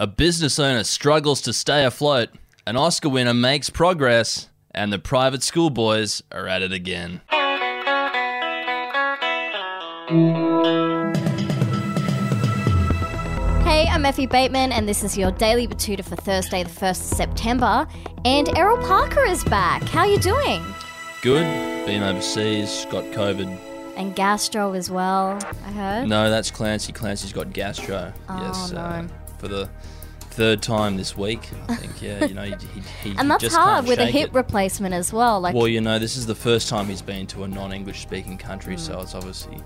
A business owner struggles to stay afloat, an Oscar winner makes progress, and the private school boys are at it again. Hey, I'm Effie Bateman, and this is your daily Betoota for Thursday, the 1st of September. And Errol Parker is back. How you doing? Good. Been overseas, got COVID. And gastro as well, I heard. No, that's Clancy. Clancy's got gastro. Oh, yes, uh, no. For the third time this week. I think. Yeah, you know, he, he, he and that's just hard with a hip it. replacement as well. Like, Well, you know, this is the first time he's been to a non-English speaking country, so mm. it's obviously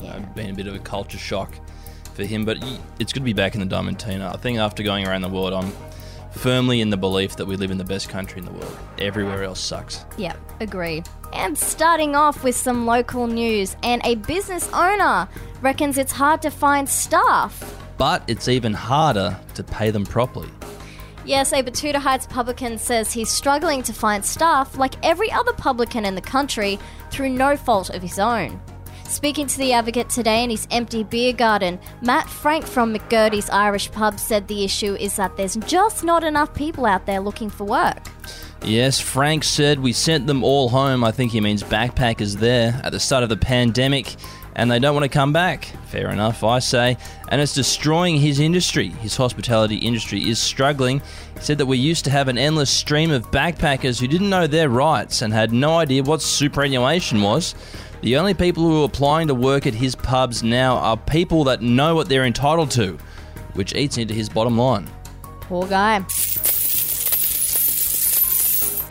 you know. Yeah. been a bit of a culture shock for him. But it's good to be back in the Diamantina. I think after going around the world, I'm firmly in the belief that we live in the best country in the world. Everywhere else sucks. yeah, agree. And starting off with some local news, and a business owner reckons it's hard to find staff. But it's even harder to pay them properly. Yes, a Betoota Heights publican says he's struggling to find staff like every other publican in the country through no fault of his own. Speaking to the Advocate today in his empty beer garden, Matt Frank from McGurdy's Irish Pub said the issue is that there's just not enough people out there looking for work. Yes, Frank said we sent them all home. I think he means backpackers there at the start of the pandemic, and they don't want to come back. Fair enough, I say. And it's destroying his industry. His hospitality industry is struggling. He said that we used to have an endless stream of backpackers who didn't know their rights and had no idea what superannuation was. The only people who are applying to work at his pubs now are people that know what they're entitled to, which eats into his bottom line. Poor guy.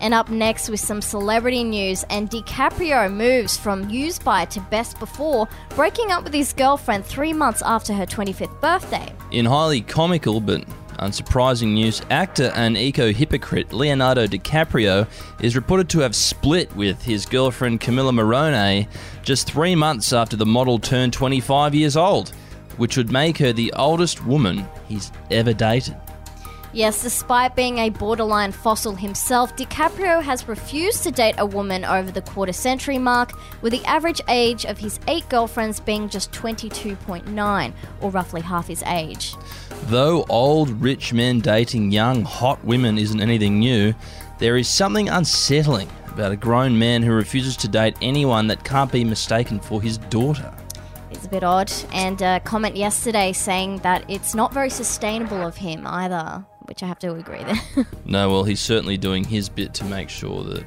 And up next with some celebrity news, and DiCaprio moves from used by to best before, breaking up with his girlfriend three months after her 25th birthday. In highly comical but unsurprising news, actor and eco hypocrite Leonardo DiCaprio is reported to have split with his girlfriend Camila Morrone just three months after the model turned 25 years old, which would make her the oldest woman he's ever dated. Yes, despite being a borderline fossil himself, DiCaprio has refused to date a woman over the quarter century mark, with the average age of his eight girlfriends being just 22.9, or roughly half his age. Though old rich men dating young hot women isn't anything new, there is something unsettling about a grown man who refuses to date anyone that can't be mistaken for his daughter. It's a bit odd. And a comment yesterday saying that it's not very sustainable of him either, which I have to agree there. No, well, he's certainly doing his bit to make sure that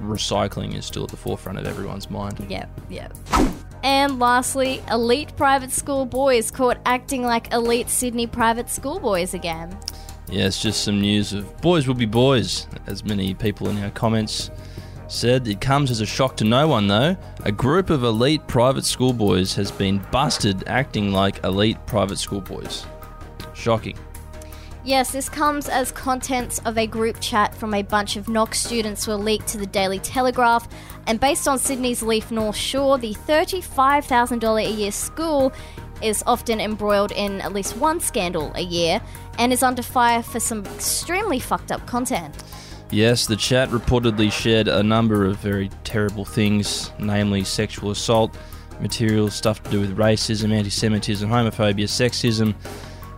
recycling is still at the forefront of everyone's mind. yep, yep. And lastly, elite private school boys caught acting like elite Sydney private school boys again. Yeah, it's just some news of boys will be boys, as many people in our comments said. It comes as a shock to no one, though. A group of elite private school boys has been busted acting like elite private school boys. Shocking. Yes, this comes as contents of a group chat from a bunch of Knox students were leaked to the Daily Telegraph. And based on Sydney's Leaf North Shore, the $35,000 a year school is often embroiled in at least one scandal a year and is under fire for some extremely fucked up content. Yes, the chat reportedly shared a number of very terrible things, namely sexual assault, material stuff to do with racism, anti Semitism, homophobia, sexism,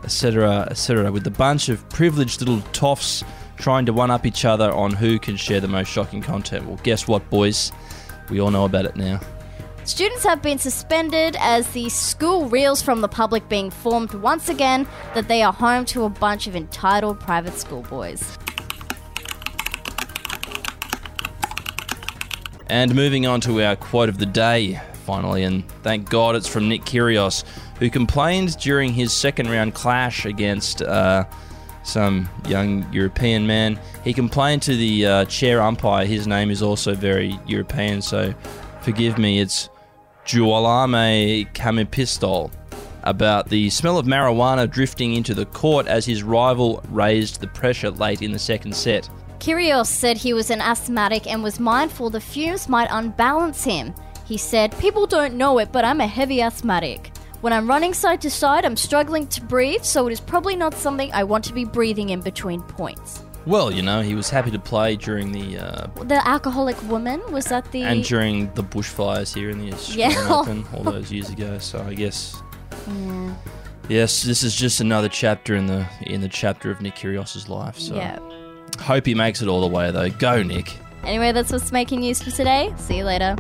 etc., etc., with a bunch of privileged little toffs trying to one up each other on who can share the most shocking content. Well, guess what, boys? We all know about it now. Students have been suspended as the school reels from the public being formed once again that they are home to a bunch of entitled private school boys. And moving on to our quote of the day, finally, and thank God it's from Nick Kyrgios, who complained during his second round clash against uh, some young European man. He complained to the uh, chair umpire. His name is also very European, so forgive me. It's Juolame Kamipistol about the smell of marijuana drifting into the court as his rival raised the pressure late in the second set. Kyrgios said he was an asthmatic and was mindful the fumes might unbalance him. He said, People don't know it, but I'm a heavy asthmatic. When I'm running side to side, I'm struggling to breathe, so it is probably not something I want to be breathing in between points. Well, you know, he was happy to play during the uh, The alcoholic woman, was that the. and during the bushfires here in the Australian Yeah. Open all those years ago. So I guess Yes, this is just another chapter in the in the chapter of Nick Kyrgios's life. So Yeah. hope he makes it all the way though. Go, Nick. Anyway, that's what's making news for today. See you later.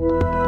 Thank you.